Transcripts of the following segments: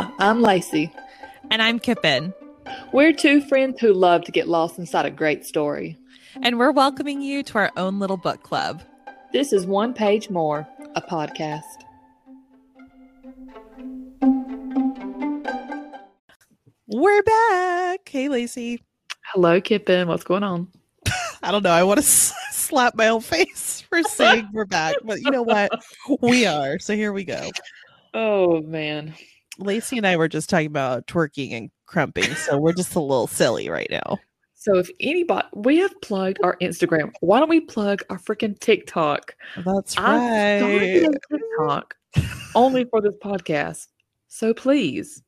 Hi, I'm Lacey. And I'm Kippen. We're two friends who love to get lost inside a great story. And we're welcoming you to our own little book club. This is One Page More, a podcast. We're back. Hey, Lacey. Hello, Kippen. What's going on? I don't know. I want to s- slap my own face for saying we're back, but you know what? We are. So here we go. Oh, man. Lacey and I were just talking about twerking and crumping, so we're just a little silly right now. So if anybody, we have plugged our Instagram. Why don't we plug our freaking TikTok? That's right. TikTok only for this podcast. So please,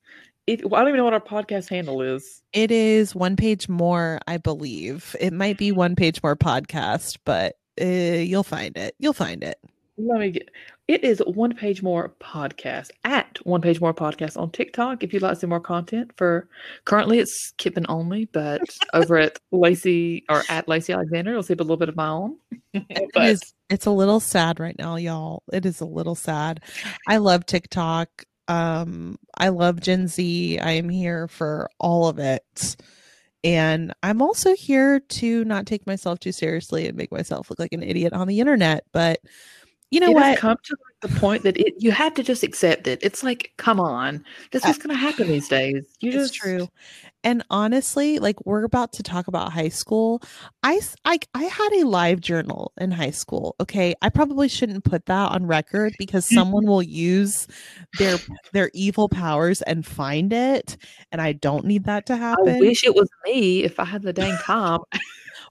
if, well, I don't even know what our podcast handle is. It is one page more, I believe. It might be one page more podcast, but uh, you'll find it. You'll find it. Let me get. It is one page more podcast at one page more podcast on TikTok. If you'd like to see more content for currently it's Kippen only, but over at Lacey or at Lacey Alexander, you'll see a little bit of my own. It but is- it's a little sad right now, y'all. It is a little sad. I love TikTok. Um, I love Gen Z. I am here for all of it. And I'm also here to not take myself too seriously and make myself look like an idiot on the internet. But you know it what? come to the point that it you have to just accept it. It's like, come on, this uh, is going to happen these days. You it's just true. And honestly, like we're about to talk about high school. i i had a live journal in high school. Okay. I probably shouldn't put that on record because someone will use their their evil powers and find it. And I don't need that to happen. I wish it was me if I had the dang time.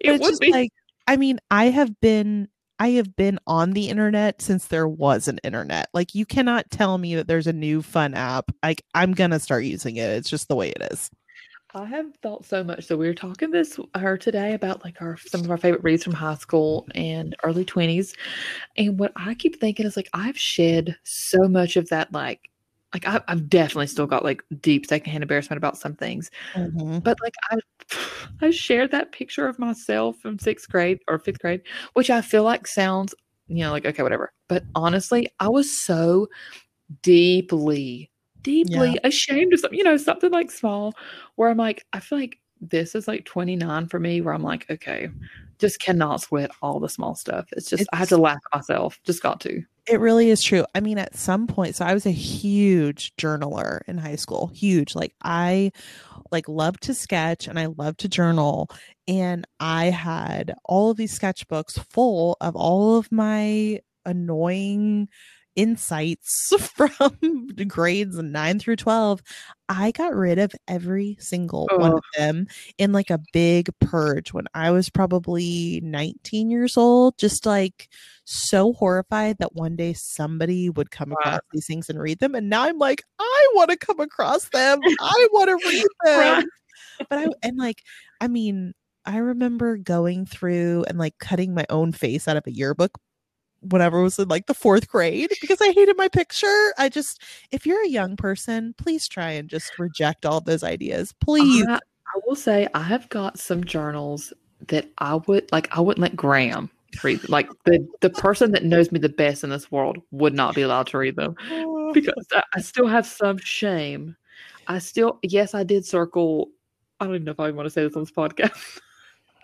it it's would just be. like I mean, I have been I have been on the internet since there was an internet. Like you cannot tell me that there's a new fun app. Like I'm gonna start using it. It's just the way it is. I have thought so much. So we were talking this her today about like our some of our favorite reads from high school and early twenties, and what I keep thinking is like I've shed so much of that like like I, I've definitely still got like deep secondhand embarrassment about some things, Mhm. but like I I shared that picture of myself from sixth grade or fifth grade, which I feel like sounds you know like okay whatever, but honestly I was so deeply deeply ashamed of something you know something like small where I'm like I feel like this is like 29 for me where I'm like okay just cannot sweat all the small stuff. It's just I have to laugh at myself just got to It really is true. I mean, at some point, so I was a huge journaler in high school. Huge. Like I like loved to sketch and I loved to journal. And I had all of these sketchbooks full of all of my annoying insights from grades nine through 12. I got rid of every single one Oh. of them in like a big purge when I was probably 19 years old, just like so horrified that one day somebody would come across these things and read them. And now I'm like, I want to come across them. I want to read them. But I, and like, I mean, I remember going through and like cutting my own face out of a yearbook whenever I was in like the fourth grade because I hated my picture. I just, if you're a young person, please try and just reject all those ideas. Please. I, I will say I have got some journals that I would like. I wouldn't let Graham read. Like the the person that knows me the best in this world would not be allowed to read them oh. because I, I still have some shame. I still yes, I did circle. I don't even know if I want to say this on this podcast.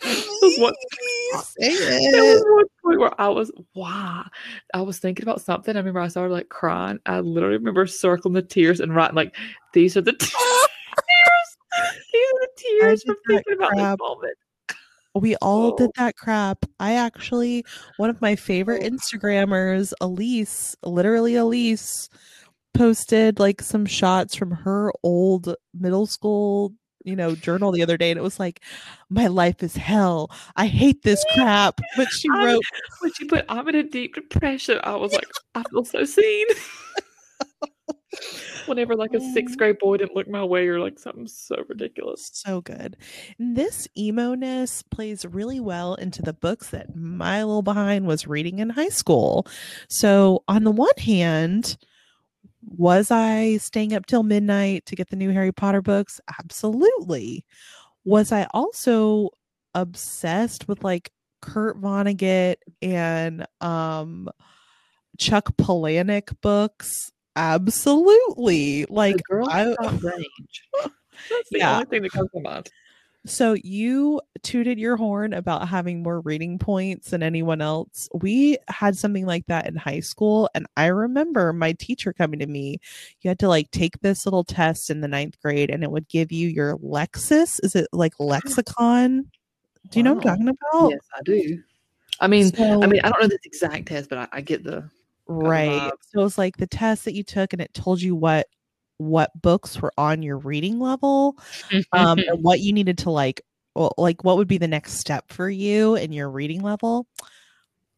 was what- Please say There was one point where I was wow. I was thinking about something. I remember I started like crying. I literally remember circling the tears and writing like these are the tears. These are the tears from thinking about crap. this moment. We all did Oh. that crap. I actually, one of my favorite Oh. Instagrammers, Elise, literally Elise, posted like some shots from her old middle school, you know, journal the other day. And it was like, my life is hell. I hate this crap. But she I'm- wrote, When she put I'm in a deep depression, I was like, I feel so seen. Whenever like a sixth oh. grade boy didn't look my way or like something so ridiculous. so good. And this emo ness plays really well into the books that my little behind was reading in high school. So, on the one hand, was I staying up till midnight to get the new Harry Potter books? Absolutely. Was I also obsessed with like Kurt Vonnegut and um Chuck Palahniuk books? absolutely. Like the girl I, range. That's the Yeah. only thing that comes to mind. So you tooted your horn about having more reading points than anyone else. We had something like that in high school. And I remember my teacher coming to me. You had to like take this little test in the ninth grade and it would give you your Lexile. Is it like lexicon? Do you know what I'm talking about? yes, I do. I mean, So- I mean, I don't know this exact test, but I, I get the right vibe. so it was like the test that you took and it told you what what books were on your reading level um and what you needed to like well, like what would be the next step for you in your reading level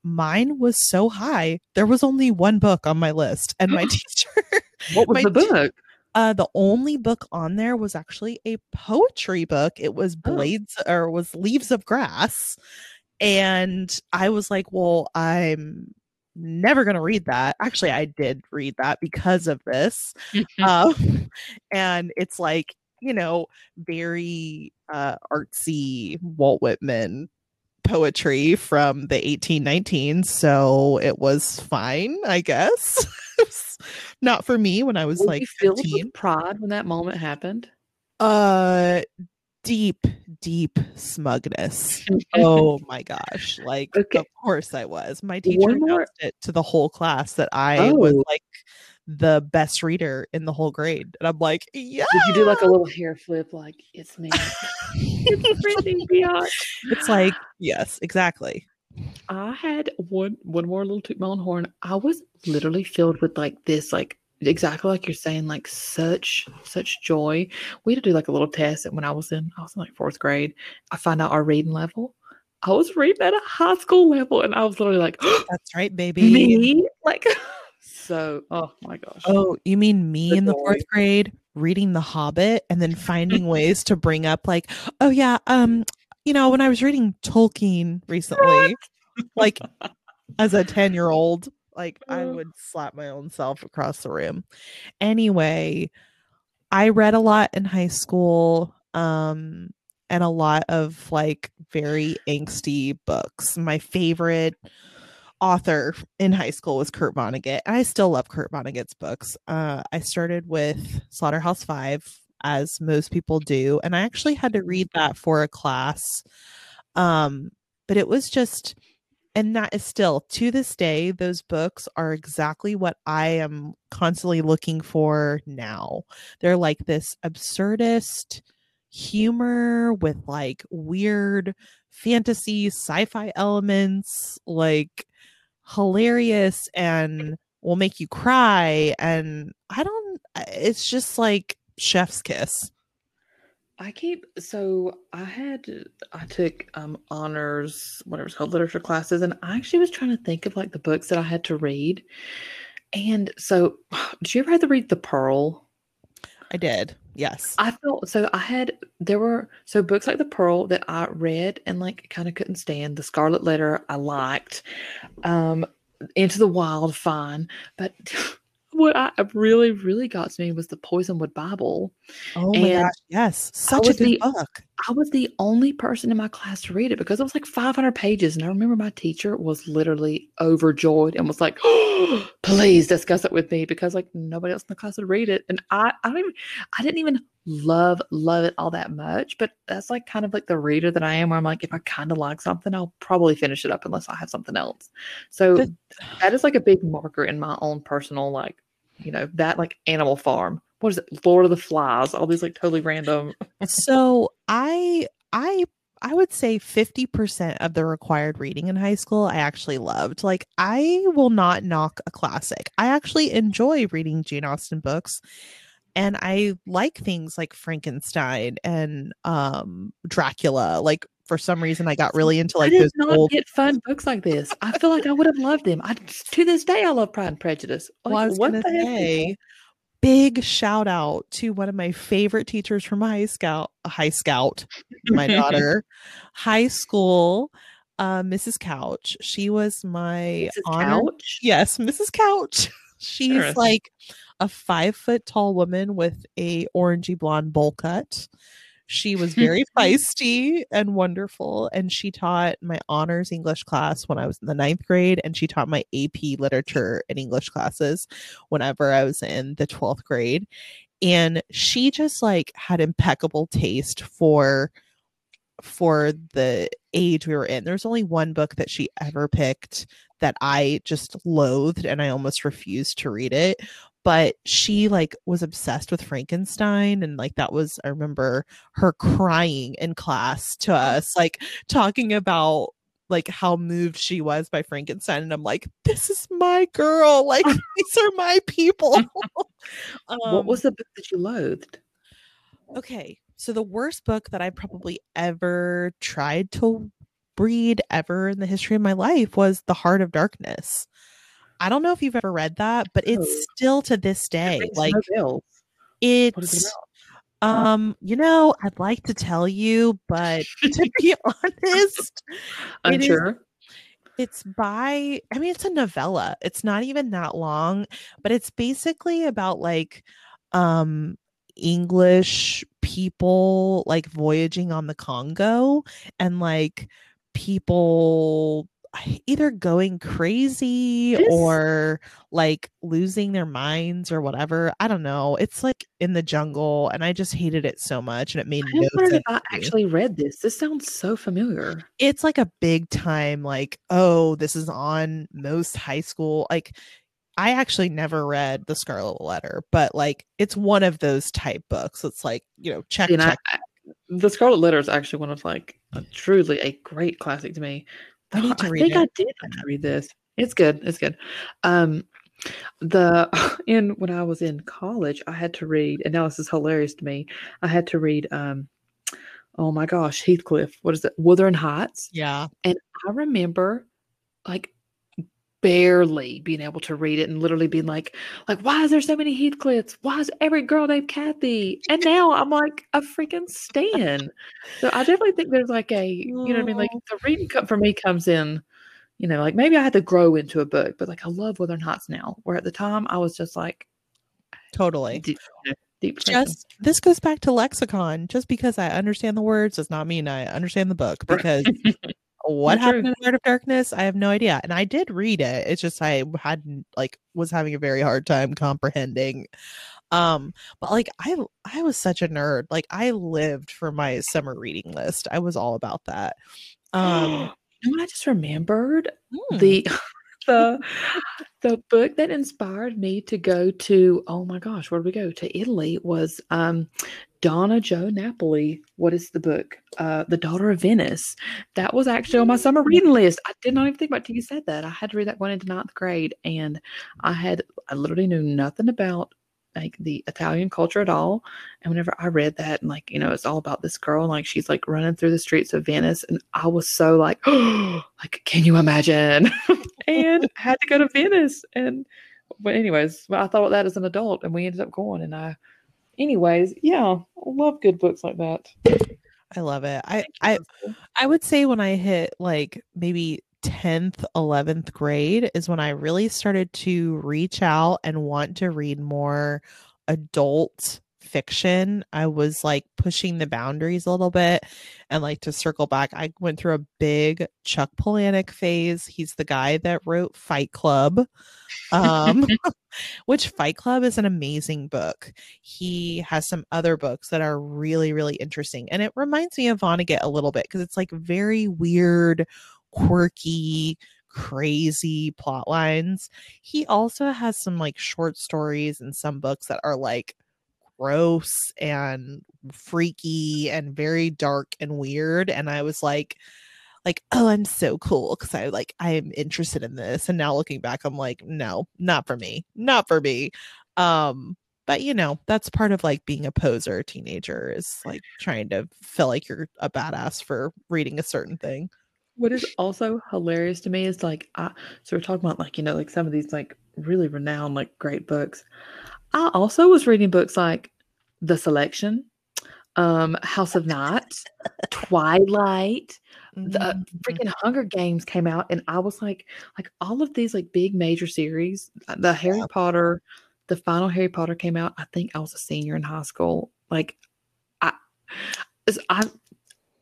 mine was so high there was only one book on my list and my teacher what was the book? uh the only book on there was actually a poetry book it was Oh. blades or was leaves of grass and i was like well i'm never going to read that. Actually i did read that because of this um, and it's like you know very uh artsy walt whitman poetry from the 1819s so it was fine i guess. Not for me when i was Was like you filled 15 with pride when that moment happened? uh deep deep smugness oh my gosh like Okay. of course i was my teacher announced it to the whole class that i was Oh. like the best reader in the whole grade and i'm like yeah Did you do like a little hair flip, like it's me? it's Brittany Biatch. it's like yes exactly I had one one more little toot my own horn. I was literally filled with like this, like exactly like you're saying, like such such joy. We had to do like a little test and when I was in I was in like fourth grade. I found out our reading level. I was reading at a high school level and I was literally like that's right baby me like so oh my gosh. oh you mean me The in the joy. fourth grade reading the hobbit and then finding ways to bring up like oh yeah um you know when i was reading tolkien recently like as a 10 year old like i Uh. would slap my own self across the room. Anyway i read a lot in high school um and a lot of like very angsty books. My favorite author in high school was kurt vonnegut and i still love kurt vonnegut's books. Uh i started with slaughterhouse five as most people do and i actually had to read that for a class. Um but it was just and that is still to this day those books are exactly what i am constantly looking for now. They're like this absurdist humor with like weird fantasy sci-fi elements like hilarious and mm. will make you cry and i don't it's just like chef's kiss I keep so I had I took um honors whatever it's called literature classes and I actually was trying to think of like the books that I had to read. And so did you ever have to read The Pearl? i did yes I felt so I had there were so books like The Pearl that I read and like kind of couldn't stand. The Scarlet Letter I liked. Um Into the Wild fine, but what I really really got to me was the Poisonwood Bible. oh my and gosh yes such a good the- book I was the only person in my class to read it because it was like 500 pages. And I remember my teacher was literally overjoyed and was like, oh, please discuss it with me because like nobody else in the class would read it. And I, I don't even, I didn't even love, love it all that much. But that's like kind of like the reader that I am where I'm like, if I kind of like something, I'll probably finish it up unless I have something else. So But- that is like a big marker in my own personal, like, you know, that like Animal Farm. What is it? Lord of the Flies, all these like totally random. so i i i would say 50% of the required reading in high school i actually loved like i will not knock a classic i actually enjoy reading jane austen books and i like things like frankenstein and um dracula like for some reason i got really into like I did those not old get fun books like this. I feel like I would have loved them. I to this day I love Pride and Prejudice. well, I was what the say, big shout out to one of my favorite teachers from high scout, high scout, my daughter, high school, uh, Mrs. Couch. She was my Mrs. honor. Couch. Yes, Mrs. Couch. She's Interesting. like a five foot tall woman with a orangey blonde bowl cut. She was very feisty and wonderful. And she taught my honors English class when I was in the ninth grade. And she taught my AP literature and English classes whenever I was in the 12th grade. And she just like had impeccable taste for for the age we were in. There's only one book that she ever picked that I just loathed and I almost refused to read it. But she like was obsessed with Frankenstein and like that was I remember her crying in class to us, like talking about like how moved she was by Frankenstein. And I'm like, this is my girl. Like these are my people. um, what was the book that you loathed? Okay. So the worst book that I probably ever tried to read ever in the history of my life was The Heart of Darkness. I don't know if you've ever read that, but it's oh. still to this day like it's um you know I'd like to tell you, but to be honest, I'm sure. Is, it's by I mean it's a novella. It's not even that long, but it's basically about like um English people like voyaging on the Congo and like people either going crazy this... or like losing their minds or whatever. I don't know. It's like in the jungle, and I just hated it so much, and it made I no sense. If I actually read this. This sounds so familiar. It's like a big time, like oh, this is on most high school. Like I actually never read The Scarlet Letter, but like it's one of those type books. It's like, you know, check, check. I, the Scarlet Letter is actually one of like a, truly a great classic to me. I need to I read think it. I did to read this. It's good. It's good. Um, the in when I was in college, I had to read, and now this is hilarious to me. I had to read um oh my gosh, Heathcliff. What is it? Wuthering Heights. Yeah. And I remember like barely being able to read it and literally being like, like, why is there so many Heathcliffs? Why is every girl named Kathy? And now I'm like a freaking stan. So I definitely think there's like a, you know what I mean? Like the reading cup for me comes in, you know, like maybe I had to grow into a book, but like I love Wuthering Heights now. Where at the time I was just like, totally. Deep, deep just this goes back to lexicon. Just because I understand the words does not mean I understand the book because what happened in the Heart of Darkness? I have no idea. And I did read it. It's just I hadn't like was having a very hard time comprehending. Um, but like I I was such a nerd. Like I lived for my summer reading list. I was all about that. Um you know what I just remembered? Hmm. The the the book that inspired me to go to oh my gosh, where did we go? To Italy was um Donna Jo Napoli. What is the book? Uh, the Daughter of Venice. That was actually on my summer reading list. I did not even think about it you said that. I had to read that one into ninth grade, and I had I literally knew nothing about like the Italian culture at all. And whenever I read that, and like you know, it's all about this girl, and like she's like running through the streets of Venice, and I was so like, oh, like can you imagine? and I had to go to Venice, and but anyways, I thought that as an adult, and we ended up going, and I anyways, yeah, love good books like that. I love it. I I I would say when I hit like maybe 10th, 11th grade is when I really started to reach out and want to read more adult fiction. I was like pushing the boundaries a little bit and like to circle back, I went through a big Chuck Palahniuk phase. He's the guy that wrote Fight Club. Um which Fight Club is an amazing book. He has some other books that are really really interesting and it reminds me of Vonnegut a little bit because it's like very weird, quirky, crazy plot lines. He also has some like short stories and some books that are like gross and freaky and very dark and weird and i was like like oh i'm so cool because i like i'm interested in this and now looking back i'm like no not for me not for me. Um but you know that's part of like being a poser teenager is like trying to feel like you're a badass for reading a certain thing. What is also hilarious to me is like I, so we're talking about like you know like some of these like really renowned like great books I also was reading books like The Selection, um, House of Night, Twilight, the uh, mm-hmm. freaking Hunger Games came out, and I was like, like all of these like big major series. Uh, the Harry Potter, the final Harry Potter came out. I think I was a senior in high school. Like, I I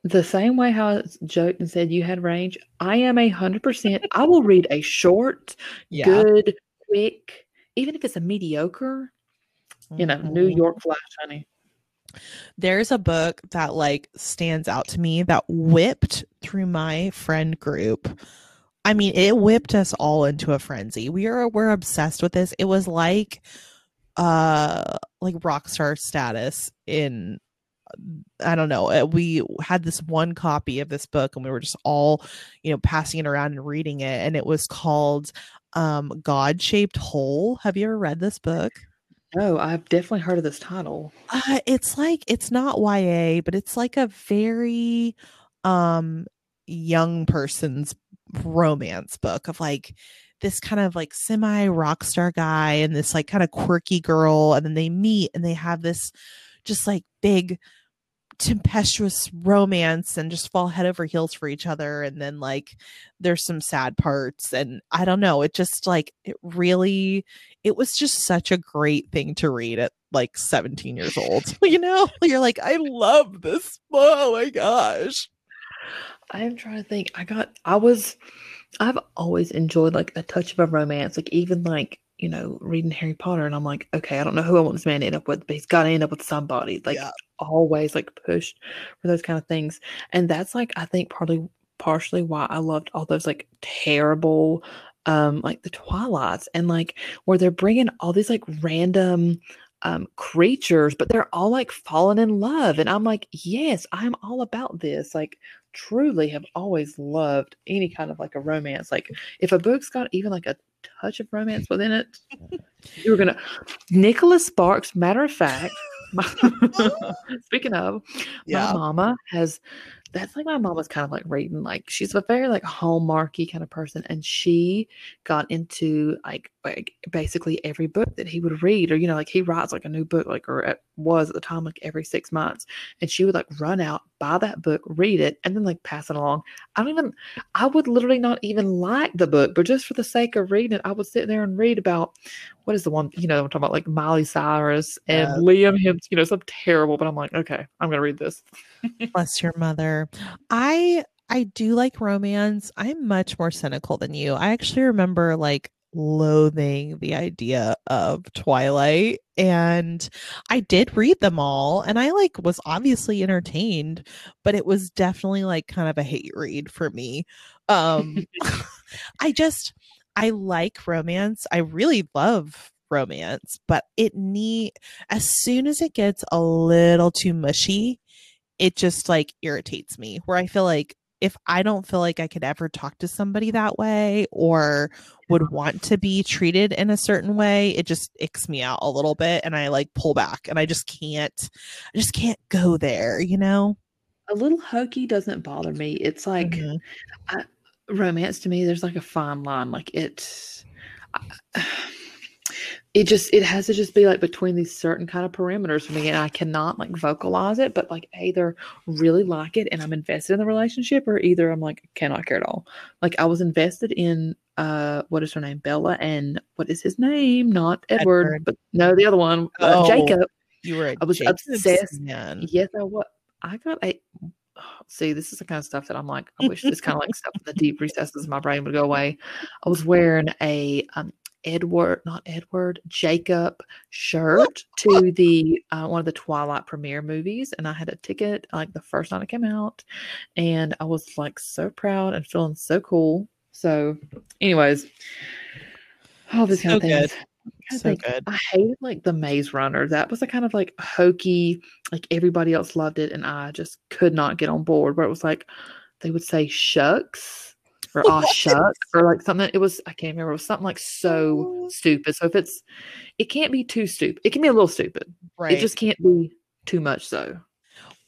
the same way how I joked and said you had range. I am a hundred percent. I will read a short, Yeah. good, quick, even if it's a mediocre. You know, New Mhm. York Flash, honey. There's a book that like stands out to me that whipped through my friend group. I mean, it whipped us all into a frenzy. We are we're obsessed with this. It was like uh like rock star status in I don't know. uh, We had this one copy of this book and we were just all, you know, passing it around and reading it and it was called um God-shaped hole. Have you ever read this book? No, I've definitely heard of this title. Uh, it's like it's not YA, but it's like a very um young person's romance book of like this kind of like semi rock star guy and this like kind of quirky girl and then they meet and they have this just like big tempestuous romance and just fall head over heels for each other and then like there's some sad parts and i don't know it just like it really it was just such a great thing to read at like 17 years old you know you're like i love this oh my gosh I'm trying to think. I got I was I've always enjoyed like a touch of a romance, like even like, you know, reading Harry Potter and I'm like, okay, I don't know who I want this man to end up with, but he's gotta end up with somebody. Like Yeah. Always like pushed for those kind of things. And that's like I think partly partially why I loved all those like terrible um like the Twilights and like where they're bringing all these like random um creatures but they're all like falling in love and I'm like yes I'm all about this like truly have always loved any kind of like a romance like if a book's got even like a touch of romance within it you were gonna Nicholas Sparks matter of fact speaking of my mama has that's like my mom was kind of like reading like she's a very like hallmarky kind of person and she got into like like basically every book that he would read or you know like he writes like a new book like or it was at the time like every six months and she would like run out buy that book read it and then like pass it along i don't even i would literally not even like the book but just for the sake of reading it i would sit there and read about what is the one you know i'm talking about like miley cyrus and Yes. liam him you know some terrible but i'm like okay i'm gonna read this bless your mother. I i do like romance. I'm much more cynical than you. I actually remember like loathing the idea of twilight and i did read them all and i like was obviously entertained but it was definitely like kind of a hate read for me. Um i just i like romance. I really love romance but it need as soon as it gets a little too mushy it just like irritates me where I feel like if I don't feel like I could ever talk to somebody that way or would want to be treated in a certain way, it just icks me out a little bit and I like pull back and I just can't I just can't go there, you know? a little hokey doesn't bother me it's like Mhm. romance to me there's like a fine line like it I- it just it has to just be like between these certain kind of parameters for me and i cannot like vocalize it but like either really like it and i'm invested in the relationship or either i'm like cannot care at all like i was invested in uh what is her name bella and what is his name not edward, Edward. but no the other one uh, Oh. jacob You were I was Jacobs obsessed. man. Yes, I was. I got a. See, this is the kind of stuff that I'm like. I wish this kind of like stuff in the deep recesses of my brain would go away. I was wearing a um Edward, not Edward, Jacob shirt to the uh, one of the Twilight premiere movies, and I had a ticket like the first night it came out, and I was like so proud and feeling so cool. So, anyways, all kind So of things. good. I So good. I hated like the Maze Runner. That was a kind of like hokey, like everybody else loved it, and I just could not get on board. Where it was like they would say shucks or What? shucks or like something. It was I can't remember. It was something like so Oh. stupid. So if it's, it can't be too stupid. It can be a little stupid. Right. It just can't be too much. So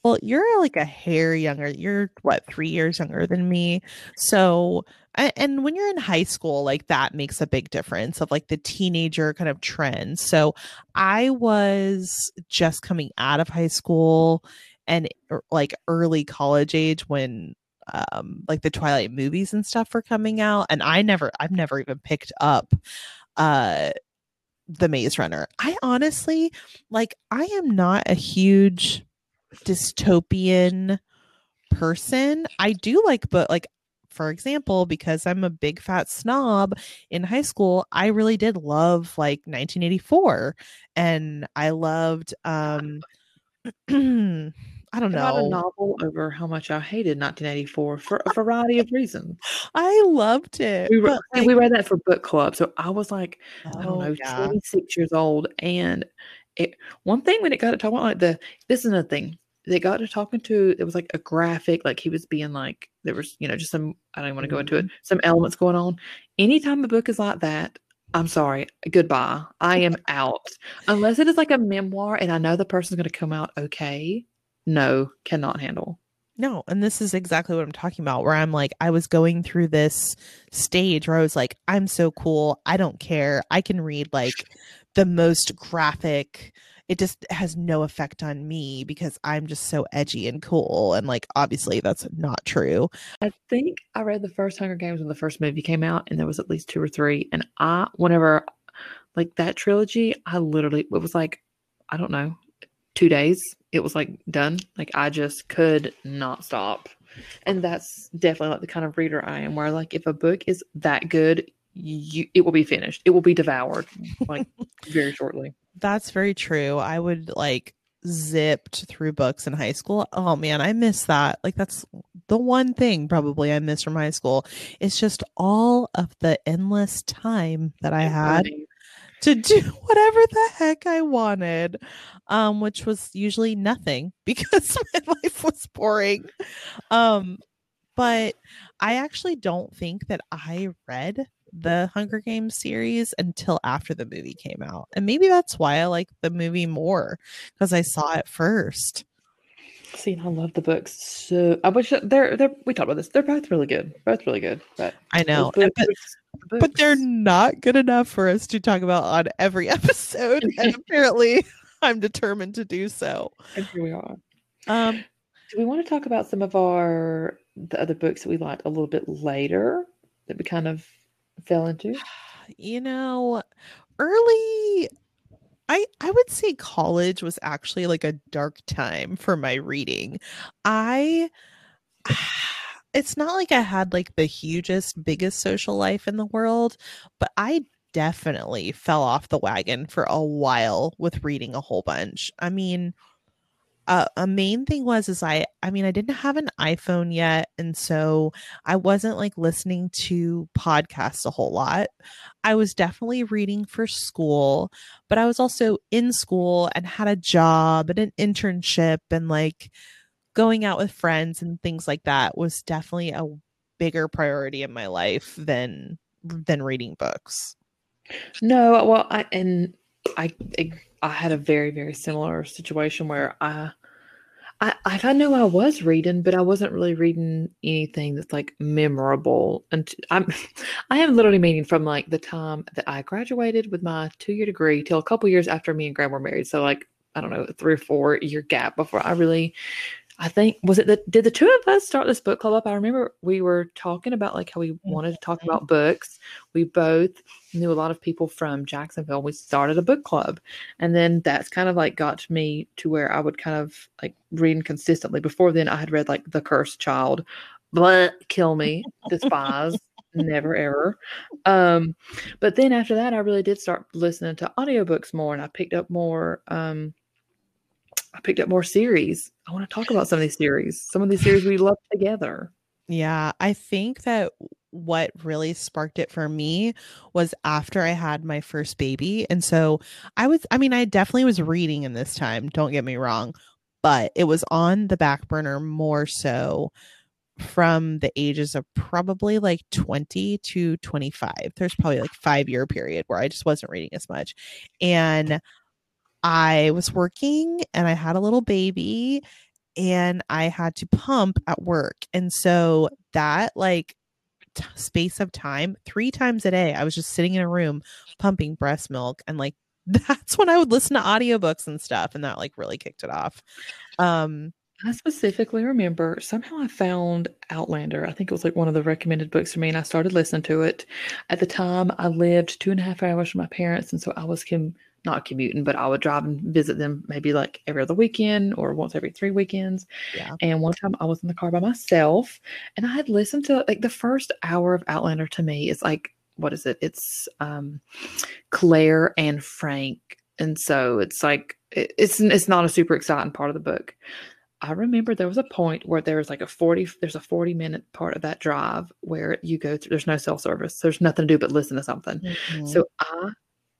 Well, you're like a hair younger. You're what, three years younger than me. So, and when you're in high school, like that makes a big difference of like the teenager kind of trend. So, I was just coming out of high school and er, like early college age when um like the Twilight movies and stuff were coming out and I never I've never even picked up uh the Maze Runner. I honestly like I am not a huge dystopian person. I do like but like for example, because I'm a big fat snob in high school, I really did love like 1984 and I loved um I don't I bought a know. novel over how much I hated 1984 for a variety of reasons. I loved it. We re like we read that for book club, so I was like, I don't Oh, know, yeah. 26 years old, and it one thing when it got to talking about, like, the this is another thing. They got to talking to it was like a graphic, like he was being like there was, you know, just some I don't even wanna go into it, Mhm. some elements going on. Anytime a book is like that, I'm sorry, goodbye. I am out. Unless it is like a memoir and I know the person's gonna come out okay, no, cannot handle. No, and this is exactly what I'm talking about where I'm like I was going through this stage where I was like I'm so cool. I don't care. I can read like the most graphic. It just has no effect on me because I'm just so edgy and cool and like obviously that's not true. I think I read the first Hunger Games when the first movie came out, and there was at least 2 or 3, and I whenever like, that trilogy, I literally it was like, I don't know, 2 days, it was, like, done. Like, I just could not stop. And that's definitely, like, the kind of reader I am, where, like, if a book is that good, you it will be finished. It will be devoured, like, very shortly. That's very true. I would like zipped through books in high school. Oh man, I miss that. Like that's the one thing probably I miss from high school. It's just all of the endless time that I had. To do whatever the heck I wanted. Um which was usually nothing because my life was boring. Um but I actually don't think that I read the Hunger Games series until after the movie came out. And maybe that's why I like the movie more because I saw it first. See, and I love the books so I wish they're they're we talked about this. They're both really good. Both really good, but I know. and- But, books- but they're not good enough for us to talk about on every episode. And apparently I'm determined to do so. and here we are. Um Do we want to talk about some of our the other books that we liked a little bit later that we kind of fell into? you know, early I I would say college was actually like a dark time for my reading. I it's not like I had like the hugest biggest social life in the world, but I definitely fell off the wagon for a while with reading a whole bunch. I mean, uh, a main thing was is I I mean I didn't have an iPhone yet and so I wasn't like listening to podcasts a whole lot. I was definitely reading for school, but I was also in school and had a job and an internship and like going out with friends and things like that was definitely a bigger priority in my life than than reading books. No, well, I and I I had a very very similar situation where I I I knew I was reading, but I wasn't really reading anything that's like memorable. And I'm I am literally meaning from like the time that I graduated with my two year degree till a couple years after me and Graham were married. So like I don't know, three or four year gap before I really I think was it that did the two of us start this book club up? I remember we were talking about like how we mm-hmm. wanted to talk about books. We both knew a lot of people from Jacksonville. We started a book club. And then that's kind of like got me to where I would kind of like read consistently. Before then I had read like The Cursed Child, but kill me, despise, never ever. Um, but then after that I really did start listening to audiobooks more and I picked up more um I picked up more series. I want to talk about some of these series. Some of these series we love together. Yeah, I think that what really sparked it for me was after I had my first baby. And so I was, I mean, I definitely was reading in this time, don't get me wrong, but it was on the back burner more so from the ages of probably like 20 to 25. There's probably like 5 year period where I just wasn't reading as much. And I was working and I had a little baby and I had to pump at work. And so that like t- space of time, three times a day, I was just sitting in a room pumping breast milk and like that's when I would listen to audiobooks and stuff and that like really kicked it off. Um I specifically remember somehow I found Outlander. I think it was like one of the recommended books for me, and I started listening to it. At the time, I lived two and a half hours from my parents, and so I was com- not commuting, but I would drive and visit them maybe like every other weekend or once every three weekends. Yeah. And one time I was in the car by myself and I had listened to like the first hour of Outlander to me is like, what is it? It's um Claire and Frank. And so it's like it, it's it's not a super exciting part of the book. I remember there was a point where there was like a 40 there's a 40 minute part of that drive where you go through there's no cell service. There's nothing to do but listen to something. Mhm. So I,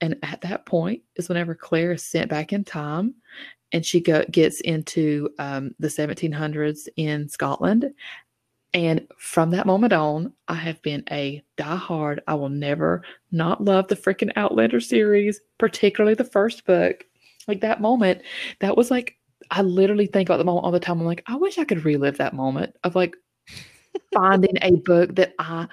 and at that point is whenever Claire is sent back in time, and she go, gets into um, the 1700s in Scotland. And from that moment on, I have been a diehard. I will never not love the freaking Outlander series, particularly the first book. Like that moment, that was like I literally think about the moment all the time. I'm like, I wish I could relive that moment of like finding a book that I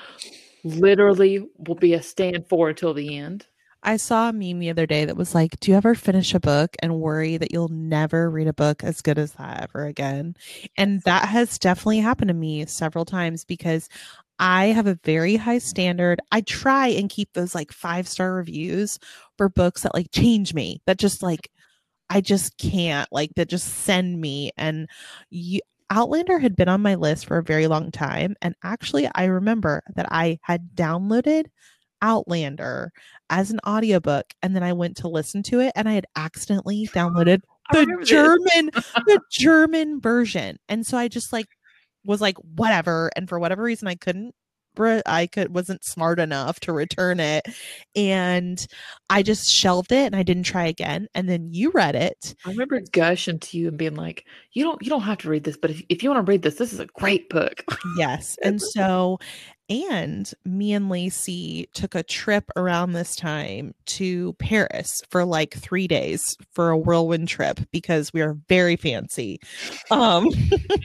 literally will be a stand for until the end. I saw a meme the other day that was like, Do you ever finish a book and worry that you'll never read a book as good as that ever again? And that has definitely happened to me several times because I have a very high standard. I try and keep those like five star reviews for books that like change me, that just like, I just can't, like, that just send me. And you, Outlander had been on my list for a very long time. And actually, I remember that I had downloaded Outlander as an audiobook and then I went to listen to it and I had accidentally downloaded the. German the German version. And so I just like was like whatever and for whatever reason I couldn't I could wasn't smart enough to return it and I just shelved it and I didn't try again and then you read it. I remember gushing to you and being like, "You don't, you don't have to read this, but if, if you want to read this, this is a great book." Yes. And so and me and Lacey took a trip around this time to Paris for like 3 days for a whirlwind trip because we are very fancy. Um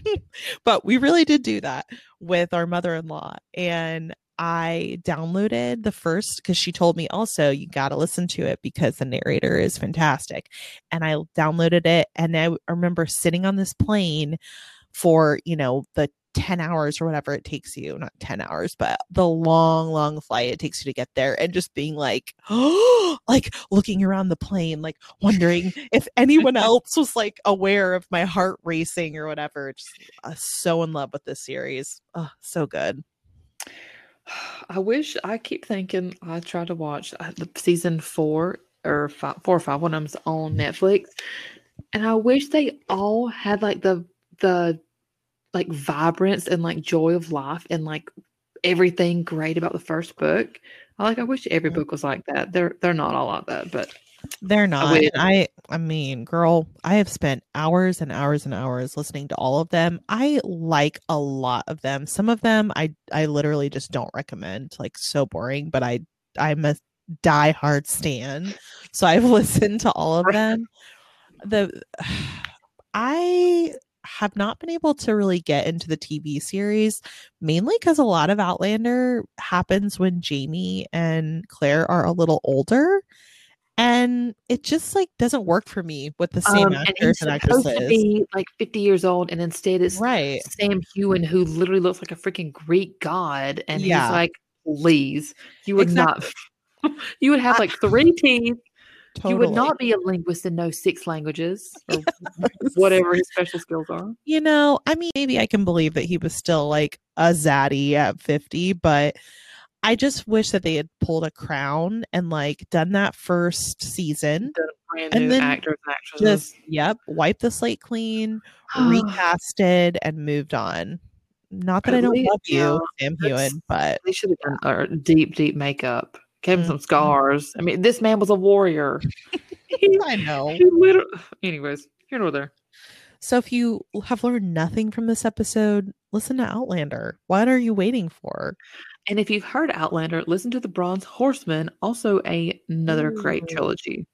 but we really did do that with our mother-in-law and I downloaded the first because she told me also you got to listen to it because the narrator is fantastic. And I downloaded it and I remember sitting on this plane for, you know, the 10 hours or whatever it takes you, not 10 hours, but the long, long flight it takes you to get there and just being like, oh, like looking around the plane, like wondering if anyone else was like aware of my heart racing or whatever. Just uh, so in love with this series. Oh, so good. I wish I keep thinking I try to watch uh, the season four or five, four or five when I'm on Netflix, and I wish they all had like the the like vibrance and like joy of life and like everything great about the first book. I like. I wish every Mhm. book was like that. They're they're not all like that, but They're not. and I I mean, girl, I have spent hours and hours and hours listening to all of them. I like a lot of them. Some of them I I literally just don't recommend. Like so boring, but I I'm a diehard stan. So I've listened to all of them. The I have not been able to really get into the TV series mainly because a lot of Outlander happens when Jamie and Claire are a little older and it just like doesn't work for me with the same um, and actors he's and supposed to actresses. be like 50 years old, and instead it's Right. Sam Heughan, who literally looks like a freaking Greek god, and Yeah. he's like, please, you would Exactly. not. you would have like three teeth. Totally. You would not be a linguist and know six languages or whatever his special skills are. You know, I mean, maybe I can believe that he was still like a zaddy at 50, but I just wish that they had pulled a crown and like done that first season. The And then actors and actresses. Just, yep, wipe the slate clean, recasted, and moved on. Not that I At don't love you, yeah, Sam Heughan, but they should have done deep, deep makeup. Gave him some Mhm. scars. I mean, this man was a warrior. he, I know. he literally. Anyways, here nor there. So if you have learned nothing from this episode, listen to Outlander. What are you waiting for? And if you've heard Outlander, listen to The Bronze Horseman, also a, another great Ooh. trilogy.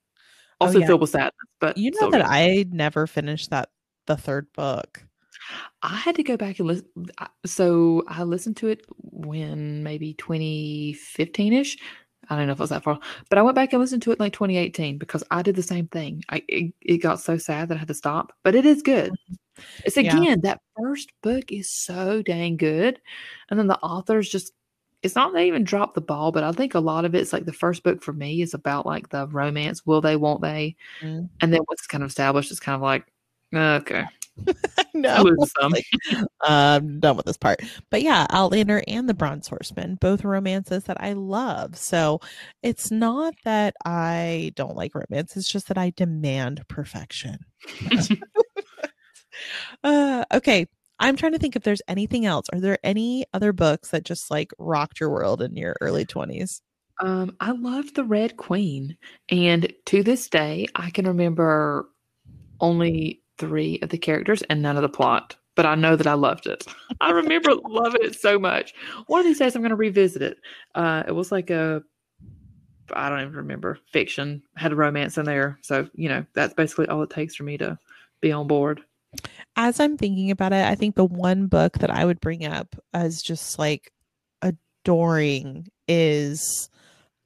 Oh, Also yeah. filled with sadness, but You know that good. I never finished that the third book. I had to go back and listen. So I listened to it when maybe 2015 ish. I don't know if it was that far, but I went back and listened to it in like 2018 because I did the same thing. I it, it got so sad that I had to stop, but it is good. It's Yeah. again that first book is so dang good, and then the authors just it's not they even dropped the ball, but I think a lot of it's like the first book for me is about like the romance, will they, won't they? Mm. And then what's kind of established is kind of like, okay. no, lose some. like, I'm done with this part. But yeah, Outlander and The Bronze Horseman, both romances that I love. So it's not that I don't like romance, it's just that I demand perfection. uh, okay. I'm trying to think if there's anything else. Are there any other books that just like rocked your world in your early 20s? Um, I love the Red Queen, and to this day, I can remember only three of the characters and none of the plot. But I know that I loved it. I remember loving it so much. One of these days, I'm going to revisit it. Uh, it was like a, I don't even remember fiction had a romance in there. So you know that's basically all it takes for me to be on board. As I'm thinking about it, I think the one book that I would bring up as just like adoring is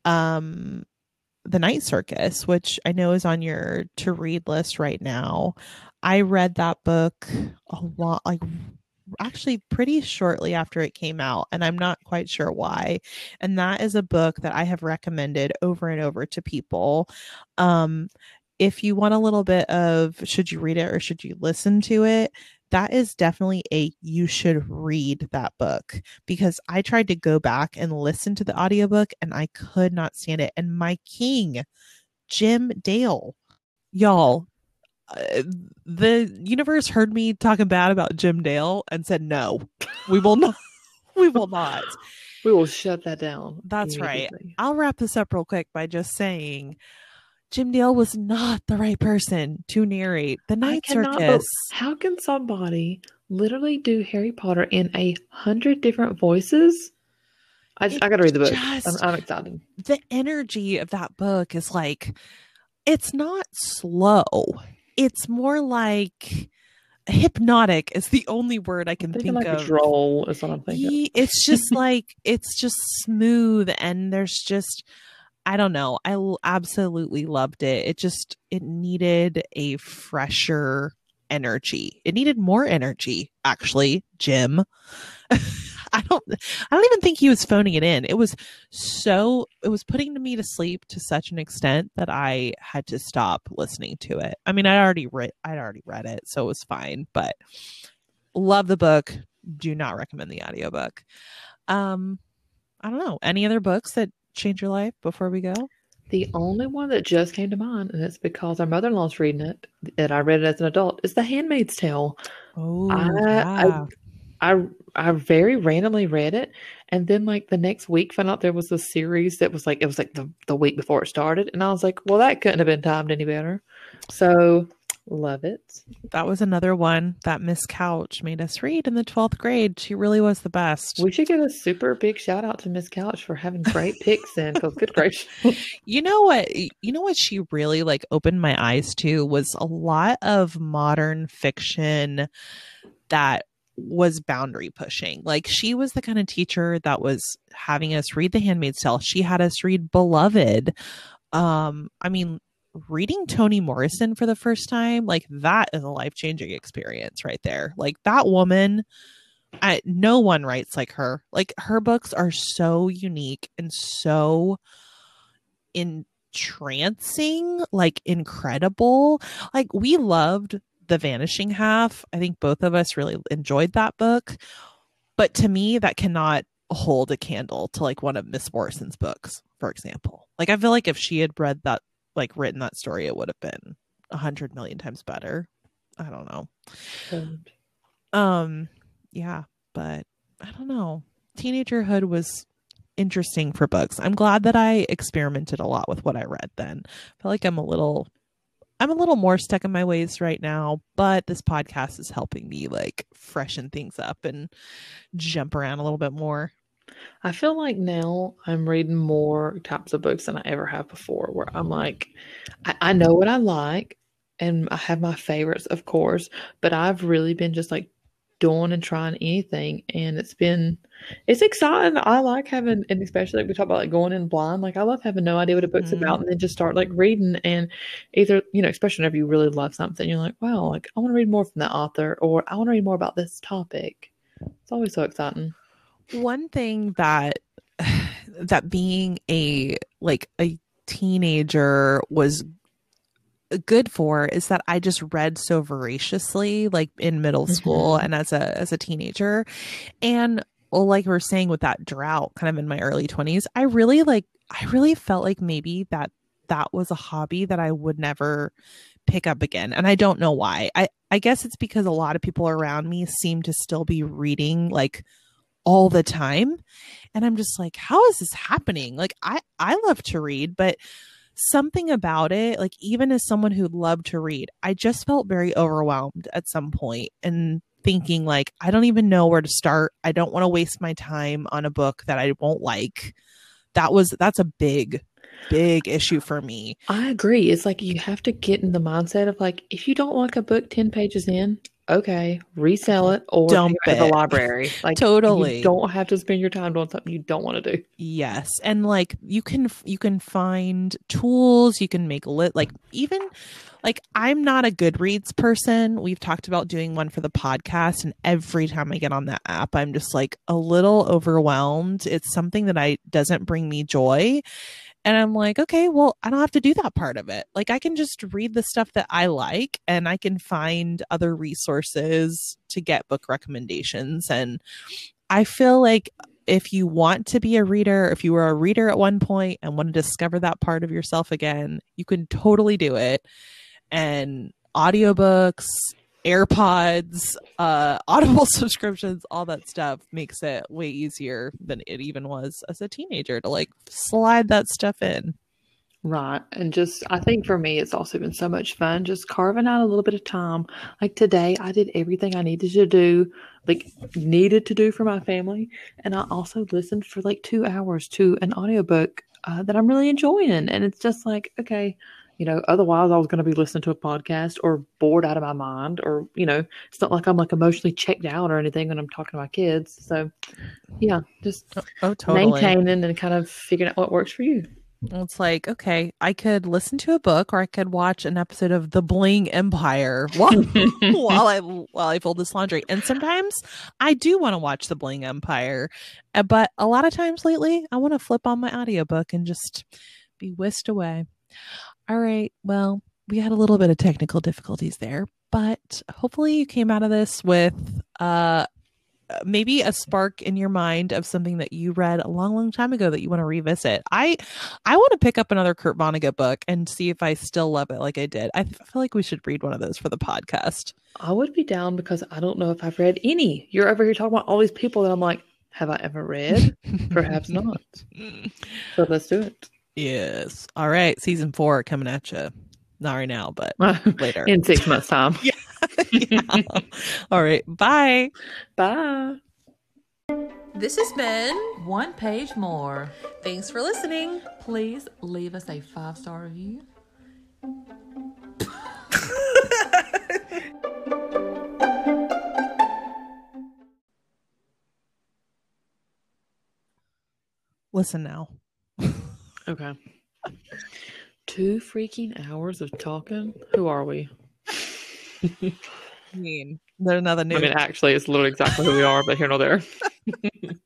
um the night circus which i know is on your to read list right now i read that book a lot like actually pretty shortly after it came out and i'm not quite sure why and that is a book that i have recommended over and over to people um if you want a little bit of should you read it or should you listen to it that is definitely a you should read that book because I tried to go back and listen to the audiobook and I could not stand it. And my king, Jim Dale, y'all, uh, the universe heard me talking bad about Jim Dale and said, no, we will not. we will not. We will shut that down. That's right. I'll wrap this up real quick by just saying Jim Dale was not the right person to narrate the Night Circus. How can somebody literally do Harry Potter in a hundred different voices? I, I got to read the book. I'm, I'm excited. The energy of that book is like, it's not slow. It's more like hypnotic is the only word I can think like of. Droll is what I'm thinking. It's just like it's just smooth and there's just I don't know. I absolutely loved it. It just it needed a fresher energy. It needed more energy, actually, Jim. I don't I don't even think he was phoning it in. It was so it was putting me to sleep to such an extent that I had to stop listening to it. I mean, I already read I'd already read it, so it was fine, but love the book. Do not recommend the audiobook. Um I don't know. Any other books that change your life before we go? The only one that just came to mind, and it's because our mother in law's reading it, and I read it as an adult, is The Handmaid's Tale. Oh, I, yeah. I, I, I very randomly read it, and then like the next week, found out there was a series that was like it was like the the week before it started, and I was like, well, that couldn't have been timed any better. So Love it. That was another one that Miss Couch made us read in the 12th grade. She really was the best. We should give a super big shout out to Miss Couch for having great picks in because good gracious. you know what you know what she really like opened my eyes to was a lot of modern fiction that was boundary pushing. Like she was the kind of teacher that was having us read The Handmaid's Tale. She had us read Beloved. Um, I mean, reading Toni Morrison for the first time, like that is a life changing experience right there. Like that woman, I, no one writes like her. Like her books are so unique and so entrancing, like incredible. Like we loved The Vanishing Half. I think both of us really enjoyed that book. But to me, that cannot hold a candle to like one of Miss Morrison's books, for example. Like I feel like if she had read that like written that story, it would have been a hundred million times better. I don't know. Um, yeah, but I don't know. Teenagerhood was interesting for books. I'm glad that I experimented a lot with what I read then. I feel like I'm a little I'm a little more stuck in my ways right now, but this podcast is helping me like freshen things up and jump around a little bit more. I feel like now I'm reading more types of books than I ever have before, where I'm like, I, I know what I like and I have my favorites, of course, but I've really been just like doing and trying anything. And it's been, it's exciting. I like having, and especially like we talk about like going in blind, like I love having no idea what a book's Mhm. about and then just start like reading. And either, you know, especially whenever you really love something, you're like, wow, like I want to read more from that author or I want to read more about this topic. It's always so exciting. One thing that that being a like a teenager was good for is that I just read so voraciously like in middle school Mhm. and as a as a teenager. And well like we we're saying with that drought kind of in my early 20s I really like I really felt like maybe that that was a hobby that I would never pick up again. And I don't know why. I I guess it's because a lot of people around me seem to still be reading like all the time. And I'm just like how is this happening? Like I I love to read but something about it like even as someone who loved to read i just felt very overwhelmed at some point and thinking like i don't even know where to start. I don't want to waste my time on a book that i won't like. That was that's a big big issue for me. I agree. It's like you have to get in the mindset of like, if you don't like a book 10 pages in, okay, resell it or Dump it it. the library. Like, Totally. You don't have to spend your time doing something you don't want to do. yes and like you can you can find tools you can make lit like even like i'm not a goodreads person we've talked about doing one for the podcast and every time i get on that app i'm just like a little overwhelmed it's something that i doesn't bring me joy and i'm like okay well i don't have to do that part of it like i can just read the stuff that i like and i can find other resources to get book recommendations and i feel like if you want to be a reader, if you were a reader at one point and want to discover that part of yourself again, you can totally do it. And audiobooks, AirPods, uh, Audible subscriptions, all that stuff makes it way easier than it even was as a teenager to like slide that stuff in. Right. And just, I think for me, it's also been so much fun just carving out a little bit of time. Like today, I did everything I needed to do, like needed to do for my family. And I also listened for like two hours to an audiobook uh, that I'm really enjoying. And it's just like, okay, you know, otherwise I was going to be listening to a podcast or bored out of my mind, or, you know, it's not like I'm like emotionally checked out or anything when I'm talking to my kids. So, yeah, just Oh, totally. maintaining and kind of figuring out what works for you. It's like, okay, I could listen to a book or I could watch an episode of The Bling Empire while, while I while I fold this laundry. And sometimes I do want to watch The Bling Empire, uh, but a lot of times lately I want to flip on my audiobook and just be whisked away. All right, well, we had a little bit of technical difficulties there, but hopefully you came out of this with uh maybe a spark in your mind of something that you read a long long time ago that you want to revisit i i want to pick up another kurt vonnegut book and see if i still love it like i did i feel like we should read one of those for the podcast I would be down because I don't know if I've read any. You're over here talking about all these people that I'm like, have I ever read? Perhaps not. So let's do yes all right season four coming at you not right now but later in six months' time. Yeah. all right bye Bye. this has been One page more. thanks for listening Please leave us a five star review. listen now Okay. Two freaking hours of talking. Who are we? I mean, there's another new I mean, actually, it's literally exactly who we are, but here nor there.